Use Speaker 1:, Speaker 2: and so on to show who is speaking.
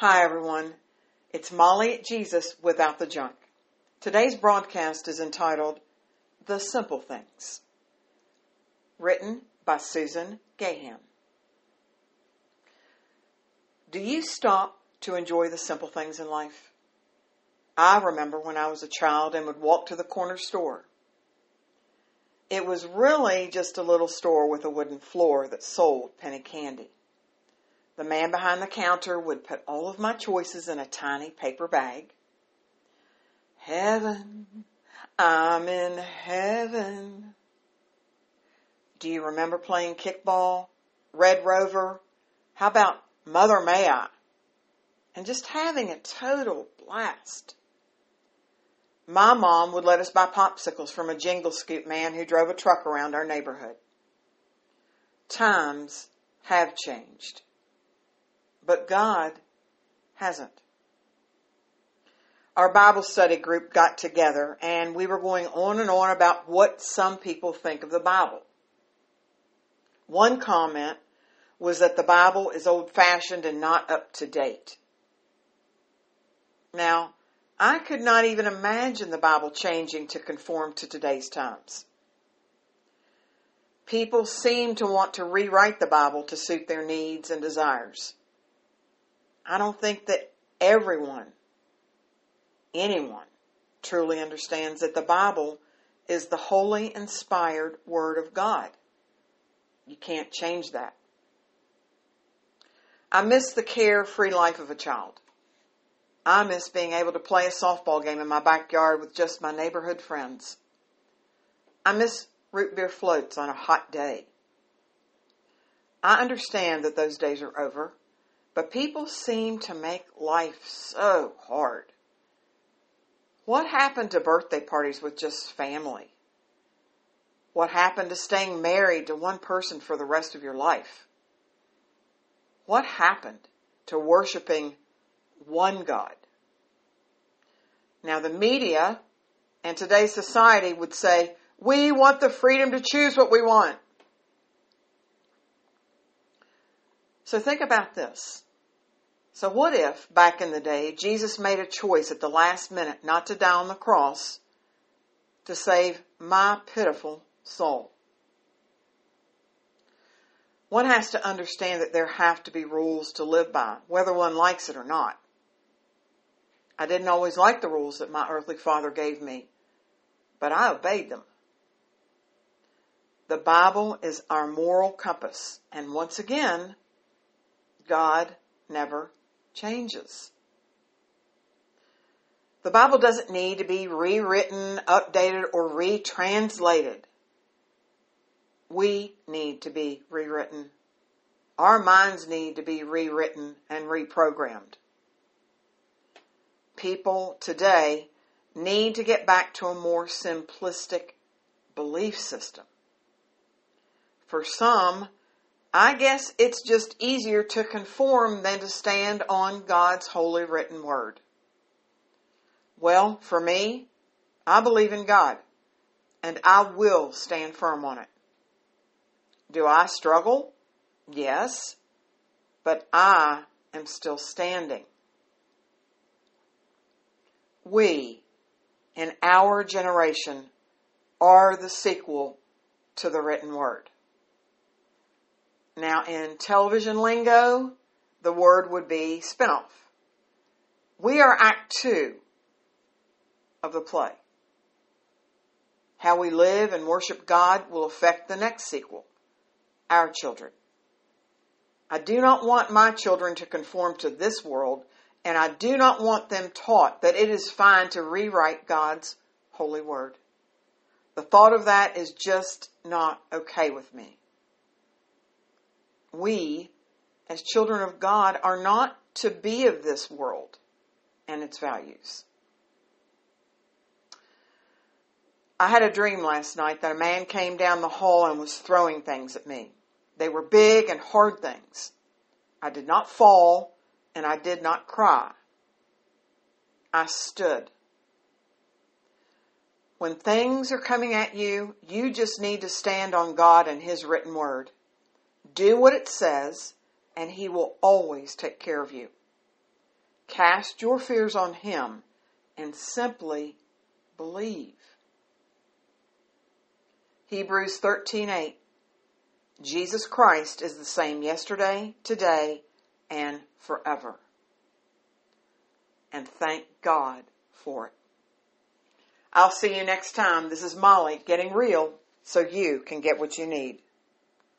Speaker 1: Hi, everyone. It's Molly at Jesus without the junk. Today's broadcast is entitled The Simple Things, written by Susan Gahan. Do you stop to enjoy the simple things in life? I remember when I was a child and would walk to the corner store. It was really just a little store with a wooden floor that sold penny candy. The man behind the counter would put all of my choices in a tiny paper bag. Heaven, I'm in heaven. Do you remember playing kickball, Red Rover? How about Mother May I? And just having a total blast. My mom would let us buy popsicles from a jingle scoop man who drove a truck around our neighborhood. Times have changed. But God hasn't. Our Bible study group got together and we were going on and on about what some people think of the Bible. One comment was that the Bible is old fashioned and not up to date. Now, I could not even imagine the Bible changing to conform to today's times. People seem to want to rewrite the Bible to suit their needs and desires. I don't think that everyone, anyone, truly understands that the Bible is the holy, inspired Word of God. You can't change that. I miss the carefree life of a child. I miss being able to play a softball game in my backyard with just my neighborhood friends. I miss root beer floats on a hot day. I understand that those days are over. But people seem to make life so hard. What happened to birthday parties with just family? What happened to staying married to one person for the rest of your life? What happened to worshiping one God? Now, the media and today's society would say, we want the freedom to choose what we want. So think about this. So what if, back in the day, Jesus made a choice at the last minute not to die on the cross to save my pitiful soul? One has to understand that there have to be rules to live by, whether one likes it or not. I didn't always like the rules that my earthly father gave me, but I obeyed them. The Bible is our moral compass, and once again, God never changes. The Bible doesn't need to be rewritten, updated, or retranslated. We need to be rewritten. Our minds need to be rewritten and reprogrammed. People today need to get back to a more simplistic belief system. For some, I guess it's just easier to conform than to stand on God's holy written word. Well, for me, I believe in God and I will stand firm on it. Do I struggle? Yes, but I am still standing. We, in our generation, are the sequel to the written word. Now, in television lingo, the word would be spinoff. We are act two of the play. How we live and worship God will affect the next sequel, our children. I do not want my children to conform to this world, and I do not want them taught that it is fine to rewrite God's holy word. The thought of that is just not okay with me we, as children of God, are not to be of this world and its values. I had a dream last night that a man came down the hall and was throwing things at me. They were big and hard things. I did not fall and I did not cry. I stood. When things are coming at you, you just need to stand on God and His written word. Do what it says, and He will always take care of you. Cast your fears on Him and simply believe. Hebrews 13:8 Jesus Christ is the same yesterday, today, and forever. And thank God for it. I'll see you next time. This is Molly getting real so you can get what you need.